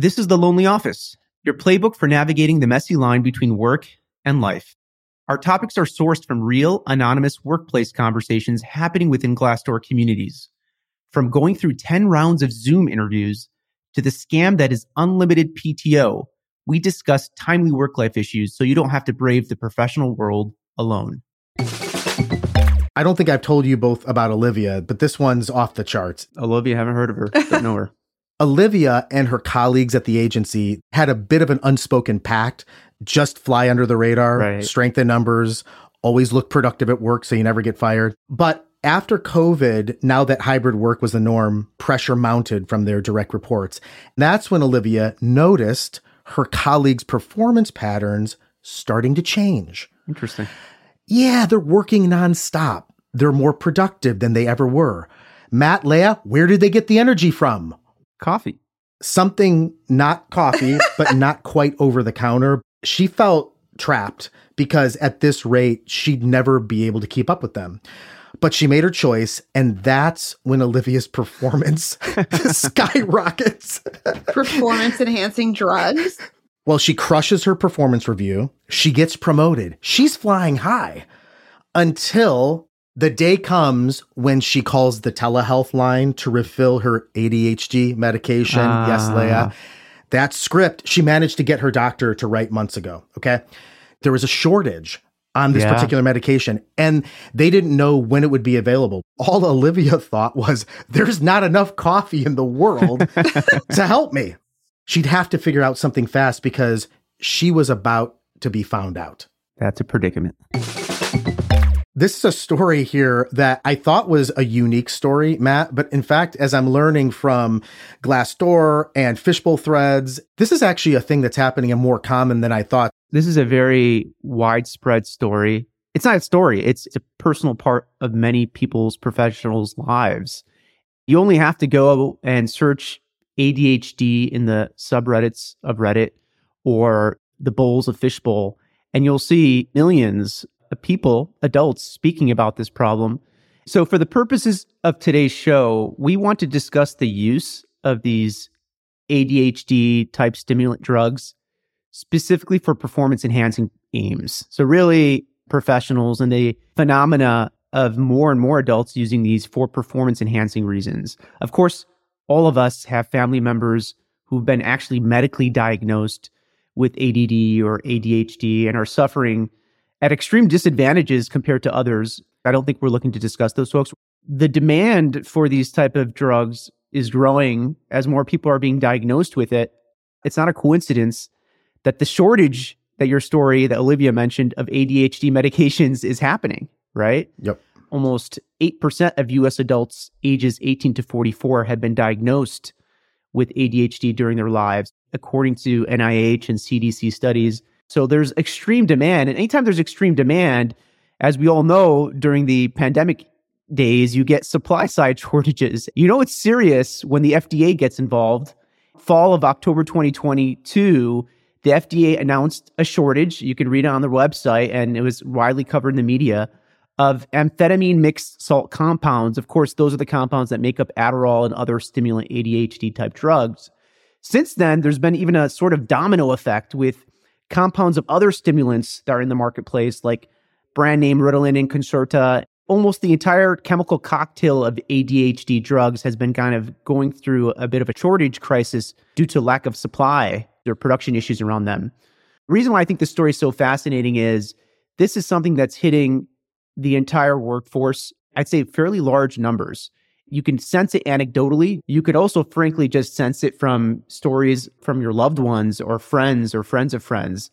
This is The Lonely Office, your playbook for navigating the messy line between work and life. Our topics are sourced from real, anonymous workplace conversations happening within Glassdoor communities. From going through 10 rounds of Zoom interviews to the scam that is unlimited PTO, we discuss timely work life issues so you don't have to brave the professional world alone. I don't think I've told you both about Olivia, but this one's off the charts. Olivia, haven't heard of her, don't know her. Olivia and her colleagues at the agency had a bit of an unspoken pact just fly under the radar, Right. strengthen numbers, always look productive at work so you never get fired. But after COVID, now that hybrid work was the norm, pressure mounted from their direct reports. That's when Olivia noticed her colleagues' performance patterns starting to change. Interesting. Yeah, they're working nonstop. They're more productive than they ever were. Matt, Leah, where did they get the energy from? Coffee. something not coffee, but not quite over the counter. She felt trapped because at this rate, she'd never be able to keep up with them. But she made her choice, and that's when Olivia's performance skyrockets. Performance enhancing drugs. well, she crushes her performance review. She gets promoted. She's flying high until the day comes when she calls the telehealth line to refill her ADHD medication. yes, Ah. Leah. That script she managed to get her doctor to write months ago. Okay. There was a shortage on this Yeah. particular medication and they didn't know when it would be available. All Olivia thought was there's not enough coffee in the world to help me. She'd have to figure out something fast because she was about to be found out. That's a predicament. This is a story here that I thought was a unique story, Matt. But in fact, as I'm learning from Glassdoor and Fishbowl threads, this is actually a thing that's happening and more common than I thought. This is a very widespread story. It's not a story, it's, it's a personal part of many people's professionals' lives. You only have to go and search ADHD in the subreddits of Reddit or the bowls of Fishbowl, and you'll see millions people, adults, speaking about this problem. So, for the purposes of today's show, we want to discuss the use of these ADHD type stimulant drugs specifically for performance enhancing aims. So, really, professionals and the phenomena of more and more adults using these for performance enhancing reasons. Of course, all of us have family members who've been actually medically diagnosed with ADD or ADHD and are suffering at extreme disadvantages compared to others. I don't think we're looking to discuss those folks. The demand for these type of drugs is growing as more people are being diagnosed with it. It's not a coincidence that the shortage that your story that Olivia mentioned of ADHD medications is happening, right? Yep. Almost 8% of US adults ages 18 to 44 have been diagnosed with ADHD during their lives, according to NIH and CDC studies. So there's extreme demand. And anytime there's extreme demand, as we all know, during the pandemic days, you get supply side shortages. You know, it's serious when the FDA gets involved. Fall of October 2022, the FDA announced a shortage. You can read it on their website, and it was widely covered in the media of amphetamine mixed salt compounds. Of course, those are the compounds that make up Adderall and other stimulant ADHD type drugs. Since then, there's been even a sort of domino effect with compounds of other stimulants that are in the marketplace, like brand name Ritalin and Concerta. Almost the entire chemical cocktail of ADHD drugs has been kind of going through a bit of a shortage crisis due to lack of supply or production issues around them. The reason why I think this story is so fascinating is this is something that's hitting the entire workforce, I'd say fairly large numbers. You can sense it anecdotally. You could also, frankly, just sense it from stories from your loved ones or friends or friends of friends.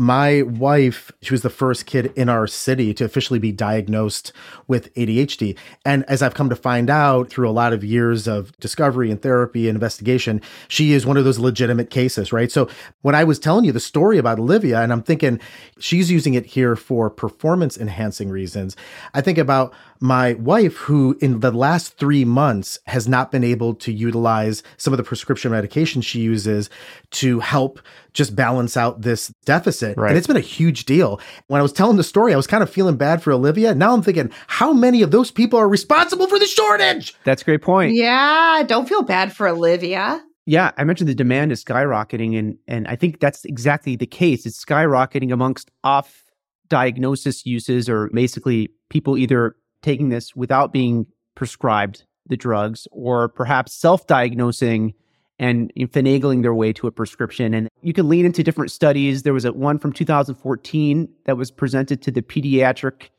My wife, she was the first kid in our city to officially be diagnosed with ADHD. And as I've come to find out through a lot of years of discovery and therapy and investigation, she is one of those legitimate cases, right? So when I was telling you the story about Olivia, and I'm thinking she's using it here for performance enhancing reasons, I think about my wife, who in the last three months has not been able to utilize some of the prescription medication she uses to help just balance out this deficit. Right. And it's been a huge deal. When I was telling the story, I was kind of feeling bad for Olivia. Now I'm thinking, how many of those people are responsible for the shortage? That's a great point. Yeah, don't feel bad for Olivia. Yeah, I mentioned the demand is skyrocketing, and and I think that's exactly the case. It's skyrocketing amongst off diagnosis uses, or basically people either taking this without being prescribed the drugs, or perhaps self-diagnosing and finagling their way to a prescription. And you can lean into different studies. There was a one from 2014 that was presented to the Pediatric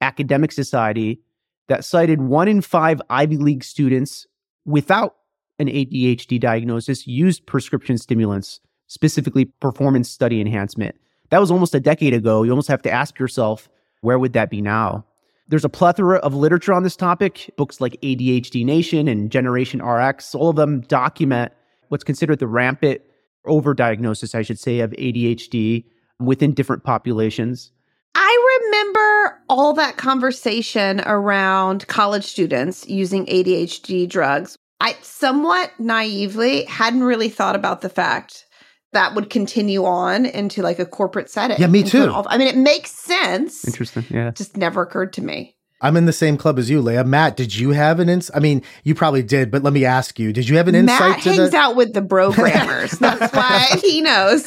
Academic Society that cited one in five Ivy League students without an ADHD diagnosis used prescription stimulants, specifically performance study enhancement. That was almost a decade ago. You almost have to ask yourself, where would that be now? There's a plethora of literature on this topic. Books like ADHD Nation and Generation RX, all of them document what's considered the rampant overdiagnosis, I should say, of ADHD within different populations. I remember all that conversation around college students using ADHD drugs. I somewhat naively hadn't really thought about the fact that would continue on into like a corporate setting. Yeah, me too. I mean, it makes sense. Interesting. Yeah. Just never occurred to me. I'm in the same club as you, Leah. Matt, did you have an insight? I mean, you probably did, but let me ask you: Did you have an insight? Matt to hangs the- out with the programmers. That's why he knows.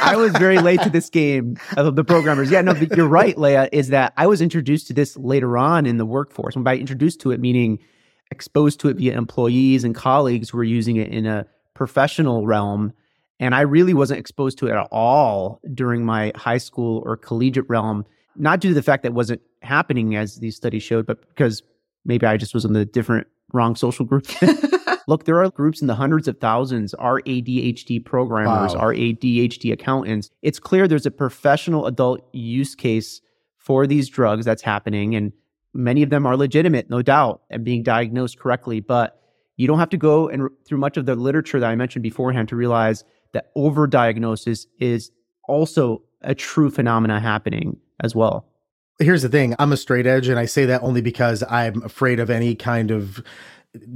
I was very late to this game of the programmers. Yeah, no, but you're right, Leah, is that I was introduced to this later on in the workforce. And by introduced to it, meaning exposed to it via employees and colleagues who were using it in a professional realm. And I really wasn't exposed to it at all during my high school or collegiate realm, not due to the fact that it wasn't happening as these studies showed, but because maybe I just was in the different wrong social group. Look, there are groups in the hundreds of thousands, our ADHD programmers, Wow. ADHD accountants. It's clear there's a professional adult use case for these drugs that's happening. And many of them are legitimate, no doubt, and being diagnosed correctly. But you don't have to go and through much of the literature that I mentioned beforehand to realize that overdiagnosis is also a true phenomena happening as well. Here's the thing I'm a straight edge, and I say that only because I'm afraid of any kind of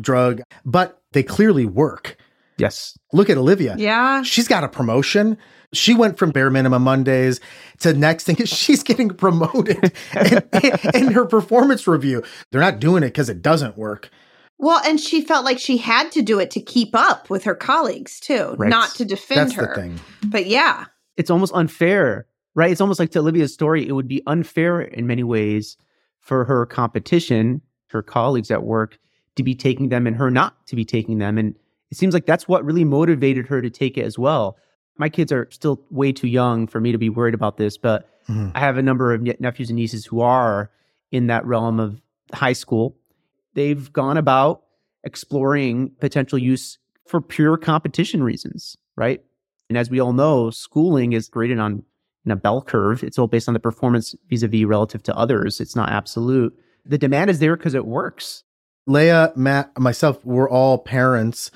drug, but they clearly work. Yes. Look at Olivia. yeah. She's got a promotion. She went from bare minimum Mondays to next thing. She's getting promoted in, in her performance review. They're not doing it because it doesn't work. Well, and she felt like she had to do it to keep up with her colleagues too, Right. not to defend That's her. the thing. But yeah, it's almost unfair, right? It's almost like to Olivia's story, it would be unfair in many ways for her competition, her colleagues at work, to be taking them and her not to be taking them. And it seems like that's what really motivated her to take it as well. My kids are still way too young for me to be worried about this, but Mhm. I have a number of nephews and nieces who are in that realm of high school. They've gone about exploring potential use for pure competition reasons, right? And as we all know, schooling is graded on in a bell curve. It's all based on the performance vis-a-vis relative to others. It's not absolute. The demand is there because it works. Leah, Matt, myself, we're all parents.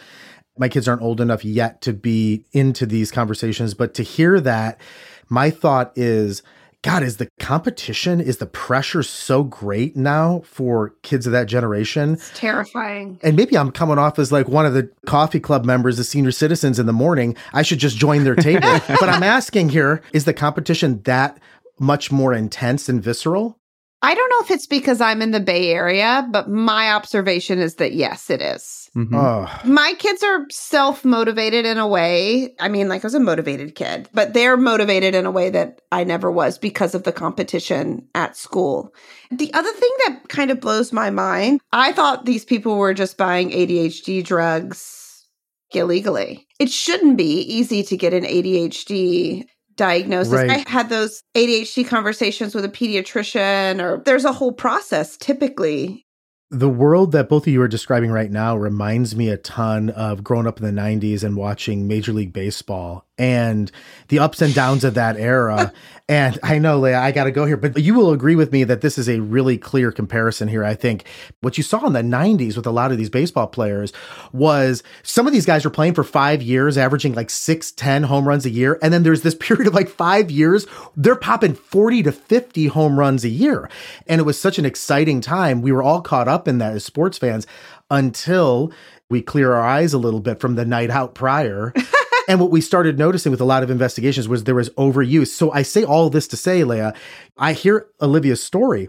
My kids aren't old enough yet to be into these conversations, but to hear that, my thought is, God, is the competition, is the pressure so great now for kids of that generation? it's terrifying. And maybe I'm coming off as like one of the coffee club members, the senior citizens in the morning. I should just join their table. but I'm asking here, is the competition that much more intense and visceral? I don't know if it's because I'm in the Bay Area, but my observation is that yes, it is. Mhm. Oh, My kids are self motivated in a way. I mean, like I was a motivated kid, but they're motivated in a way that I never was because of the competition at school. The other thing that kind of blows my mind, I thought these people were just buying ADHD drugs illegally. It shouldn't be easy to get an ADHD diagnosis. Right. I had those ADHD conversations with a pediatrician, or there's a whole process typically The world that both of you are describing right now reminds me a ton of growing up in the 90s and watching Major League Baseball and the ups and downs of that era. and I know, Leah, I got to go here, but you will agree with me that this is a really clear comparison here. I think what you saw in the 90s with a lot of these baseball players was some of these guys were playing for five years, averaging like six, 10 home runs a year. And then there's this period of like five years, they're popping 40 to 50 home runs a year. And it was such an exciting time. We were all caught up in that as sports fans until we clear our eyes a little bit from the night out prior. and what we started noticing with a lot of investigations was there was overuse. So I say all this to say, Leah, I hear Olivia's story.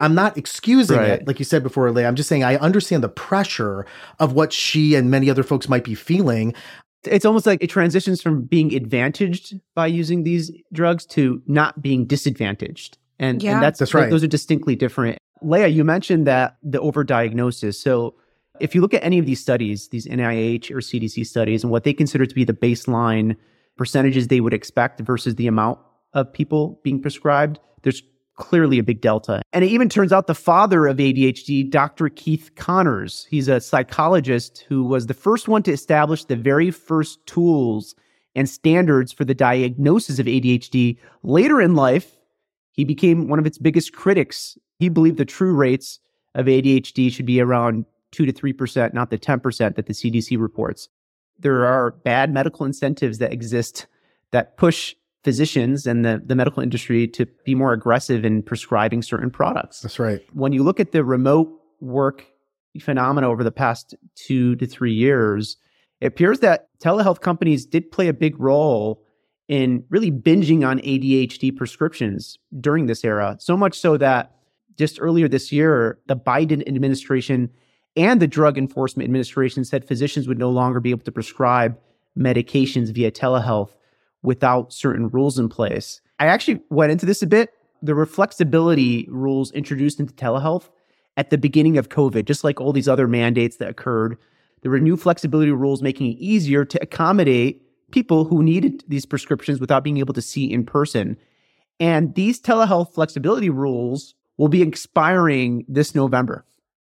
I'm not excusing Right. it, like you said before, Leah. I'm just saying I understand the pressure of what she and many other folks might be feeling. It's almost like it transitions from being advantaged by using these drugs to not being disadvantaged. And, Yeah. and that's, That's right. Those are distinctly different. Leah, you mentioned that the overdiagnosis. So if you look at any of these studies, these NIH or CDC studies, and what they consider to be the baseline percentages they would expect versus the amount of people being prescribed, there's clearly a big delta. And it even turns out the father of ADHD, Dr. Keith Conners, he's a psychologist who was the first one to establish the very first tools and standards for the diagnosis of ADHD. Later in life, he became one of its biggest critics. He believed the true rates of ADHD should be around 2 to 3%, not the 10% that the CDC reports. There are bad medical incentives that exist that push physicians and the, the medical industry to be more aggressive in prescribing certain products. That's right. When you look at the remote work phenomena over the past two to three years, it appears that telehealth companies did play a big role in really binging on ADHD prescriptions during this era. So much so that just earlier this year, the Biden administration and the Drug Enforcement Administration said physicians would no longer be able to prescribe medications via telehealth without certain rules in place. I actually went into this a bit. There were flexibility rules introduced into telehealth at the beginning of COVID, just like all these other mandates that occurred. There were new flexibility rules making it easier to accommodate people who needed these prescriptions without being able to see in person. And these telehealth flexibility rules will be expiring this November.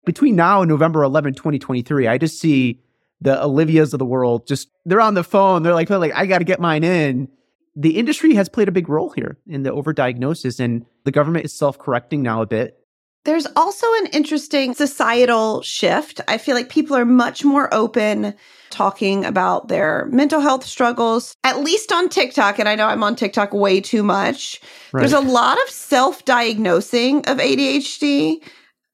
Between now and November 11, 2023, I just see the Olivias of the world just they're on the phone. They're like, like, I got to get mine in. The industry has played a big role here in the overdiagnosis, and the government is self-correcting now a bit. There's also an interesting societal shift. I feel like people are much more open talking about their mental health struggles, at least on TikTok. And I know I'm on TikTok way too much. Right. There's a lot of self diagnosing of ADHD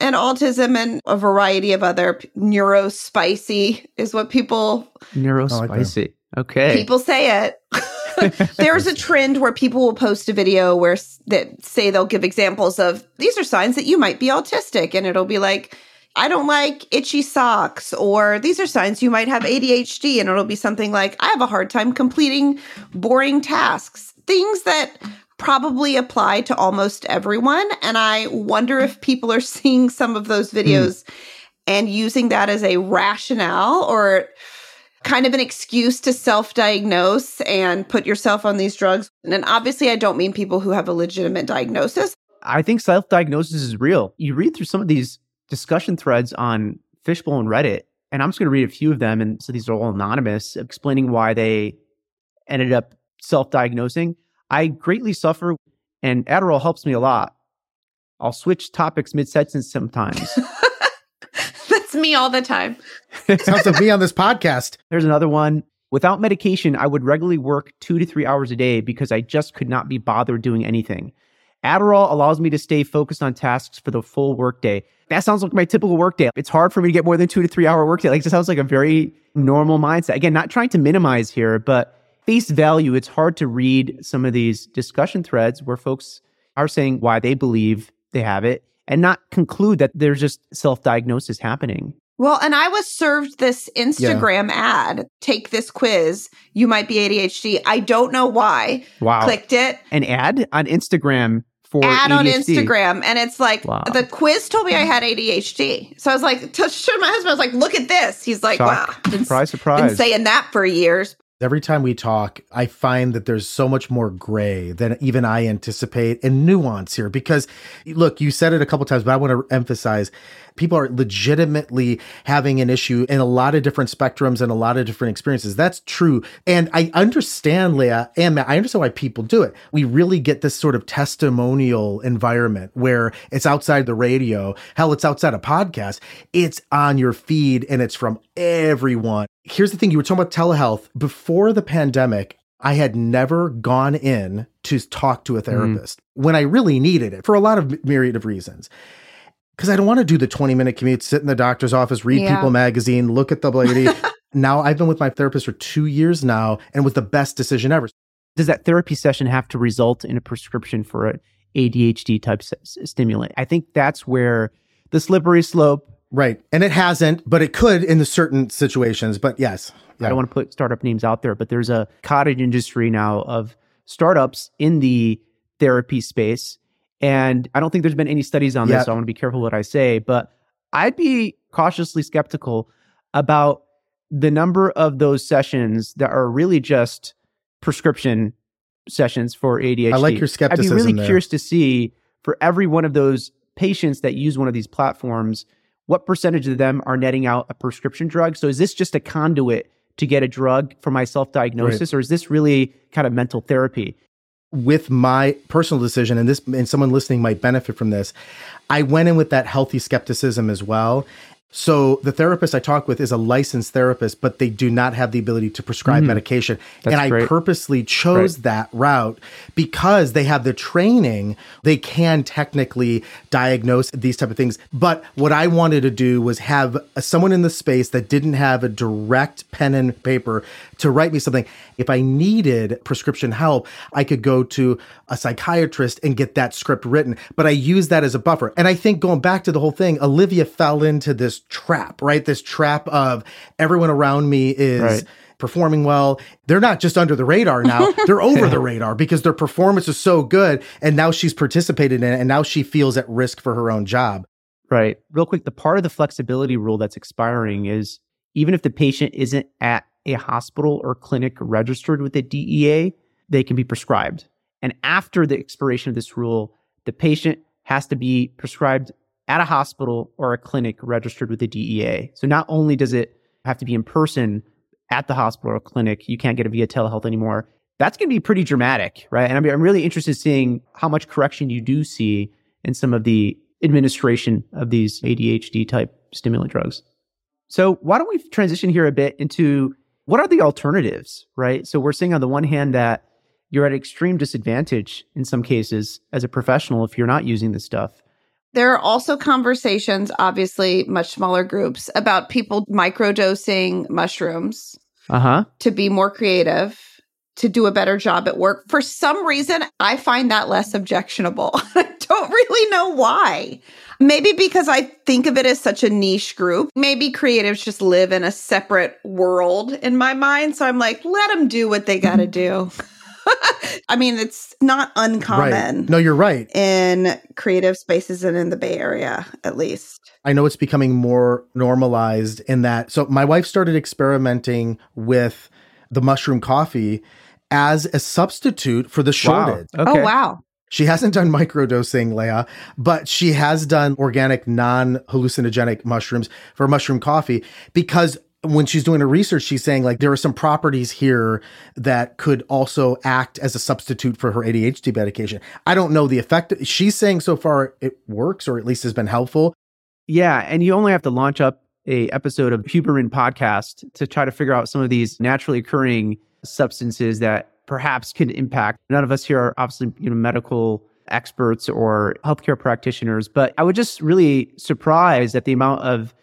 and autism and a variety of other p- neurospicy is what people Neurospicy. Oh, okay. people say it. There's a trend where people will post a video where s- that say they'll give examples of these are signs that you might be autistic, and it'll be like, I don't like itchy socks, or these are signs you might have ADHD, and it'll be something like, I have a hard time completing boring tasks. Things that probably apply to almost everyone. And I wonder if people are seeing some of those hmm. videos and using that as a rationale or kind of an excuse to self diagnose and put yourself on these drugs. And obviously, I don't mean people who have a legitimate diagnosis. I think self diagnosis is real. You read through some of these discussion threads on Fishbowl and Reddit, and I'm just going to read a few of them. And so these are all anonymous, explaining why they ended up self diagnosing. I greatly suffer, and Adderall helps me a lot. I'll switch topics mid sentence sometimes. That's me all the time. It sounds like me on this podcast. There's another one. Without medication, I would regularly work two to three hours a day because I just could not be bothered doing anything. Adderall allows me to stay focused on tasks for the full workday. That sounds like my typical workday. It's hard for me to get more than two to three hour workday. Like, it sounds like a very normal mindset. Again, not trying to minimize here, but face value, it's hard to read some of these discussion threads where folks are saying why they believe they have it and not conclude that there's just self diagnosis happening. Well, and I was served this Instagram ad take this quiz. You might be ADHD. I don't know why. Wow. Clicked it. An ad on Instagram for ad on Instagram, and it's like Wow. the quiz told me I had ADHD. So I was like, to show my husband, I was like, look at this. He's like, Shock. wow, been, Surprise, been saying that for years. Every time we talk, I find that there's so much more gray than even I anticipate and nuance here. Because look, you said it a couple times, but I want to emphasize people are legitimately having an issue in a lot of different spectrums and a lot of different experiences. That's true. And I understand, Leah, and Matt, I understand why people do it. We really get this sort of testimonial environment where it's outside the radio. Hell, it's outside a podcast. It's on your feed and it's from everyone. Here's the thing you were talking about telehealth. Before the pandemic, I had never gone in to talk to a mm-hmm. therapist when I really needed it for a lot of myriad of reasons. Because I don't want to do the 20 minute commute, sit in the doctor's office, read Yeah. People magazine, look at the lady. now I've been with my therapist for two years now and was the best decision ever. Does that therapy session have to result in a prescription for an ADHD type s- stimulant. I think that's where the slippery slope. Right. And it hasn't, but it could in the certain situations. But yes. I don't want to put startup names out there, but there's a cottage industry now of startups in the therapy space. And I don't think there's been any studies on Yeah. this. So I want to be careful what I say, but I'd be cautiously skeptical about the number of those sessions that are really just prescription sessions for ADHD. I like your skepticism. I'd be really there. curious to see for every one of those patients that use one of these platforms, what percentage of them are netting out a prescription drug? So is this just a conduit to get a drug for my self-diagnosis, or is this really kind of mental therapy? with my personal decision and this and someone listening might benefit from this i went in with that healthy skepticism as well so the therapist i talk with is a licensed therapist but they do not have the ability to prescribe medication. And i Mm. great. purposely chose that route because they have the training. They can technically diagnose these type of things. But what i wanted to do was have someone in the space that didn't have a direct pen and paper to write me something. If i needed prescription help i could go to a psychiatrist and get that script written. But i use that as a buffer. And i think going back to the whole thing olivia fell into this trap right this trap of everyone around me is Right. performing well. They're not just under the radar now, they're over the radar because their performance is so good. And now she's participated in it and now she feels at risk for her own job. Right. Real quick, the part of the flexibility rule that's expiring is even if the patient isn't at a hospital or clinic registered with the DEA, they can be prescribed. And after the expiration of this rule, the patient has to be prescribed at a hospital or a clinic registered with the DEA. So not only does it have to be in person at the hospital or clinic, you can't get it via telehealth anymore. That's going to be pretty dramatic, right? And I'm, I'm really interested in seeing how much correction you do see in some of the administration of these ADHD type stimulant drugs. So why don't we transition here a bit into what are the alternatives, right? So we're seeing on the one hand that you're at extreme disadvantage in some cases as a professional if you're not using this stuff. There are also conversations, obviously much smaller groups, about people microdosing mushrooms Uh huh. to be more creative, to do a better job at work. For some reason, I find that less objectionable. I don't really know why. Maybe because I think of it as such a niche group. Maybe creatives just live in a separate world in my mind. So I'm like, let them do what they got to do. I mean, it's not uncommon Right. No, you're right. in creative spaces and in the Bay Area, at least. I know it's becoming more normalized in that. So my wife started experimenting with the mushroom coffee as a substitute for the shorted. Oh, okay. Oh, wow. She hasn't done microdosing, Leah, but she has done organic, non hallucinogenic mushrooms for mushroom coffee because when she's doing her research, she's saying like there are some properties here that could also act as a substitute for her ADHD medication. I don't know the effect. She's saying so far it works or at least has been helpful. Yeah, and you only have to launch up a episode of Huberman podcast to try to figure out some of these naturally occurring substances that perhaps can impact. None of us here are obviously you know medical experts or healthcare practitioners, but I was just really surprised at the amount of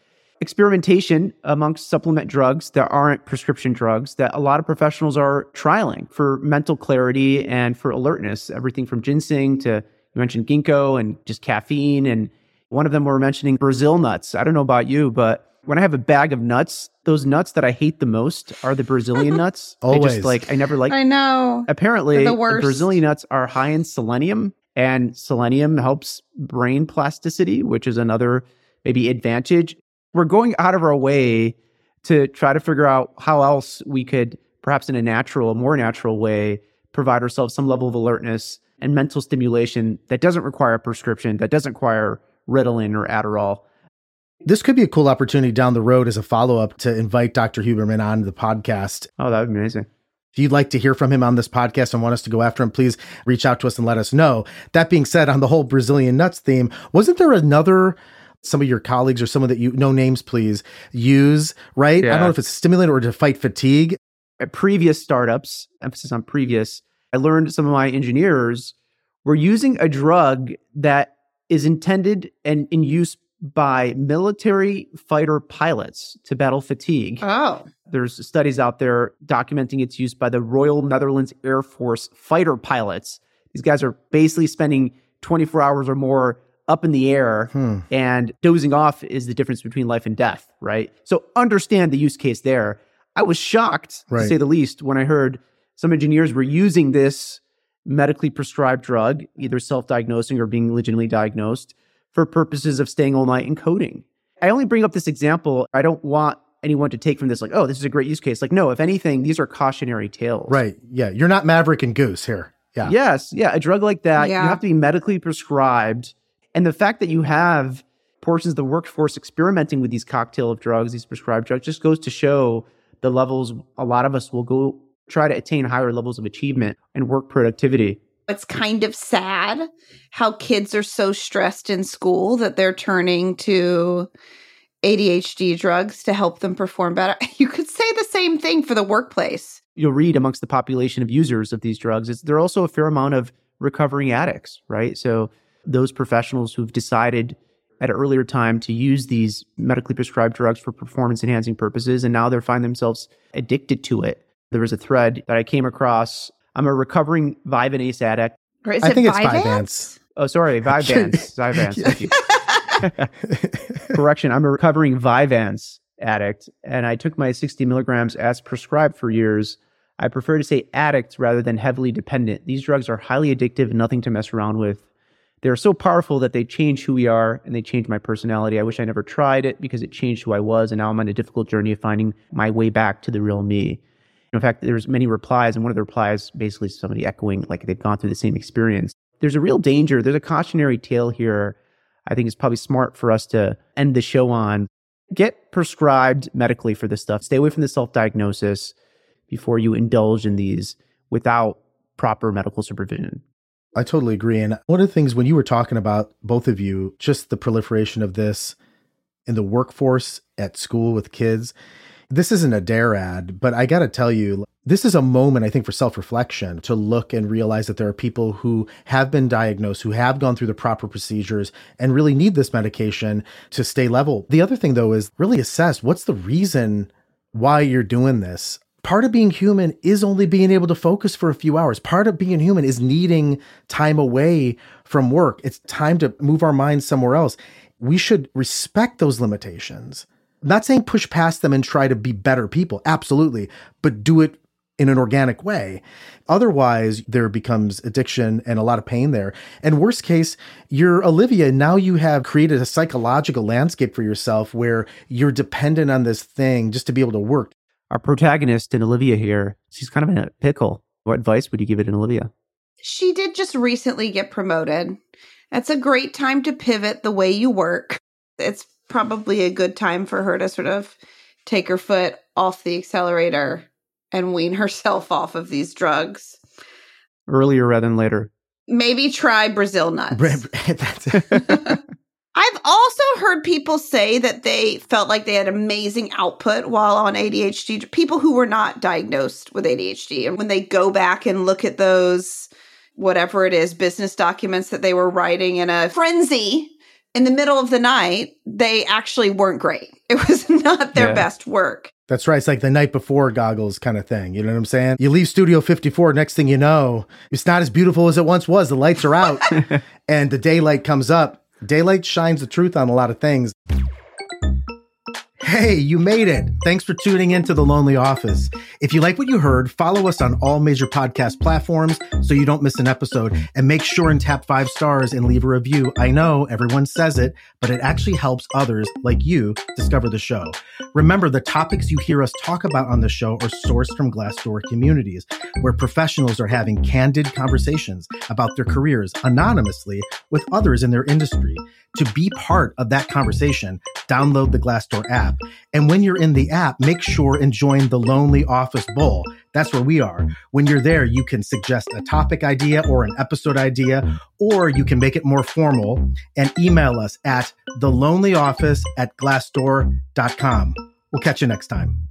experimentation amongst supplement drugs that aren't prescription drugs that a lot of professionals are trialing for mental clarity and for alertness. Everything from ginseng to you mentioned ginkgo and just caffeine and one of them were mentioning Brazil nuts. I don't know about you, but when I have a bag of nuts, those nuts that I hate the most are the Brazilian nuts. I Always. just like I never like I know. apparently They're the the worst. Brazilian nuts are high in selenium and selenium helps brain plasticity, which is another maybe advantage. We're going out of our way to try to figure out how else we could perhaps in a natural, more natural way provide ourselves some level of alertness and mental stimulation that doesn't require a prescription, that doesn't require Ritalin or Adderall. This could be a cool opportunity down the road as a follow up to invite Dr. Huberman on the podcast. Oh, that would be amazing. If you'd like to hear from him on this podcast and want us to go after him, please reach out to us and let us know. That being said, on the whole Brazilian nuts theme, wasn't there another some of your colleagues or someone that you no names please use, right? I don't know if it's a stimulant or to fight fatigue. at previous startups, emphasis on previous, I learned some of my engineers were using a drug that is intended and in use by military fighter pilots to battle fatigue. Oh, There's studies out there documenting its use by the Royal Netherlands Air Force fighter pilots. These guys are basically spending 24 hours or more up in the air Hmm. and dozing off is the difference between life and death, right? So understand the use case there. I was shocked, to say the least, when I heard some engineers were using this medically prescribed drug, either self diagnosing or being legitimately diagnosed, for purposes of staying all night and coding. I only bring up this example. I don't want anyone to take from this like, oh, this is a great use case. Like, no, if anything, these are cautionary tales. Right. Yeah. You're not Maverick and Goose here. Yeah. Yes. Yeah. A drug like that, Yeah. you have to be medically prescribed. And the fact that you have portions of the workforce experimenting with these cocktail of drugs, these prescribed drugs, just goes to show the levels a lot of us will go try to attain higher levels of achievement and work productivity. It's kind of sad how kids are so stressed in school that they're turning to ADHD drugs to help them perform better. You could say the same thing for the workplace. You'll read amongst the population of users of these drugs is there are also a fair amount of recovering addicts, right? So those professionals who've decided at an earlier time to use these medically prescribed drugs for performance enhancing purposes, and now they find themselves addicted to it. There was a thread that I came across. I'm a recovering Vyvanse addict. Or is I it think it's Vyvanse? Vyvanse. Oh, sorry, Vyvanse. Vyvanse. Thank you. Correction, I'm a recovering Vyvanse addict, and I took my 60 milligrams as prescribed for years. I prefer to say addict rather than heavily dependent. These drugs are highly addictive and nothing to mess around with. They're so powerful that they change who we are and they change my personality. I wish I never tried it because it changed who I was, and now I'm on a difficult journey of finding my way back to the real me. In fact, there's many replies, and one of the replies basically is somebody echoing like they've gone through the same experience. There's a real danger. There's a cautionary tale here. I think it's probably smart for us to end the show on. Get prescribed medically for this stuff. Stay away from the self diagnosis before you indulge in these without proper medical supervision. I totally agree. And one of the things when you were talking about both of you, just the proliferation of this in the workforce at school with kids, this isn't a dare ad, but I got to tell you, this is a moment, I think, for self reflection to look and realize that there are people who have been diagnosed, who have gone through the proper procedures and really need this medication to stay level. The other thing, though, is really assess what's the reason why you're doing this. Part of being human is only being able to focus for a few hours. Part of being human is needing time away from work. It's time to move our minds somewhere else. We should respect those limitations. I'm not saying push past them and try to be better people, absolutely, but do it in an organic way. Otherwise, there becomes addiction and a lot of pain there. And worst case, you're Olivia. Now you have created a psychological landscape for yourself where you're dependent on this thing just to be able to work. Our protagonist in Olivia here, she's kind of in a pickle. What advice would you give it in Olivia? She did just recently get promoted. That's a great time to pivot the way you work. It's probably a good time for her to sort of take her foot off the accelerator and wean herself off of these drugs. Earlier rather than later. Maybe try Brazil nuts. That's- I've also heard people say that they felt like they had amazing output while on ADHD, people who were not diagnosed with ADHD. And when they go back and look at those, whatever it is, business documents that they were writing in a frenzy in the middle of the night, they actually weren't great. It was not their Yeah. best work. That's right. It's like the night before goggles kind of thing. You know what I'm saying? You leave Studio 54, next thing you know, it's not as beautiful as it once was. The lights are out and the daylight comes up. Daylight shines the truth on a lot of things. Hey, you made it. Thanks for tuning in to The Lonely Office. If you like what you heard, follow us on all major podcast platforms so you don't miss an episode and make sure and tap five stars and leave a review. I know everyone says it, but it actually helps others like you discover the show. Remember, the topics you hear us talk about on the show are sourced from Glassdoor communities, where professionals are having candid conversations about their careers anonymously with others in their industry. To be part of that conversation, download the Glassdoor app. And when you're in the app, make sure and join the Lonely Office Bowl. That's where we are. When you're there, you can suggest a topic idea or an episode idea, or you can make it more formal and email us at thelonelyoffice at glassdoor.com. We'll catch you next time.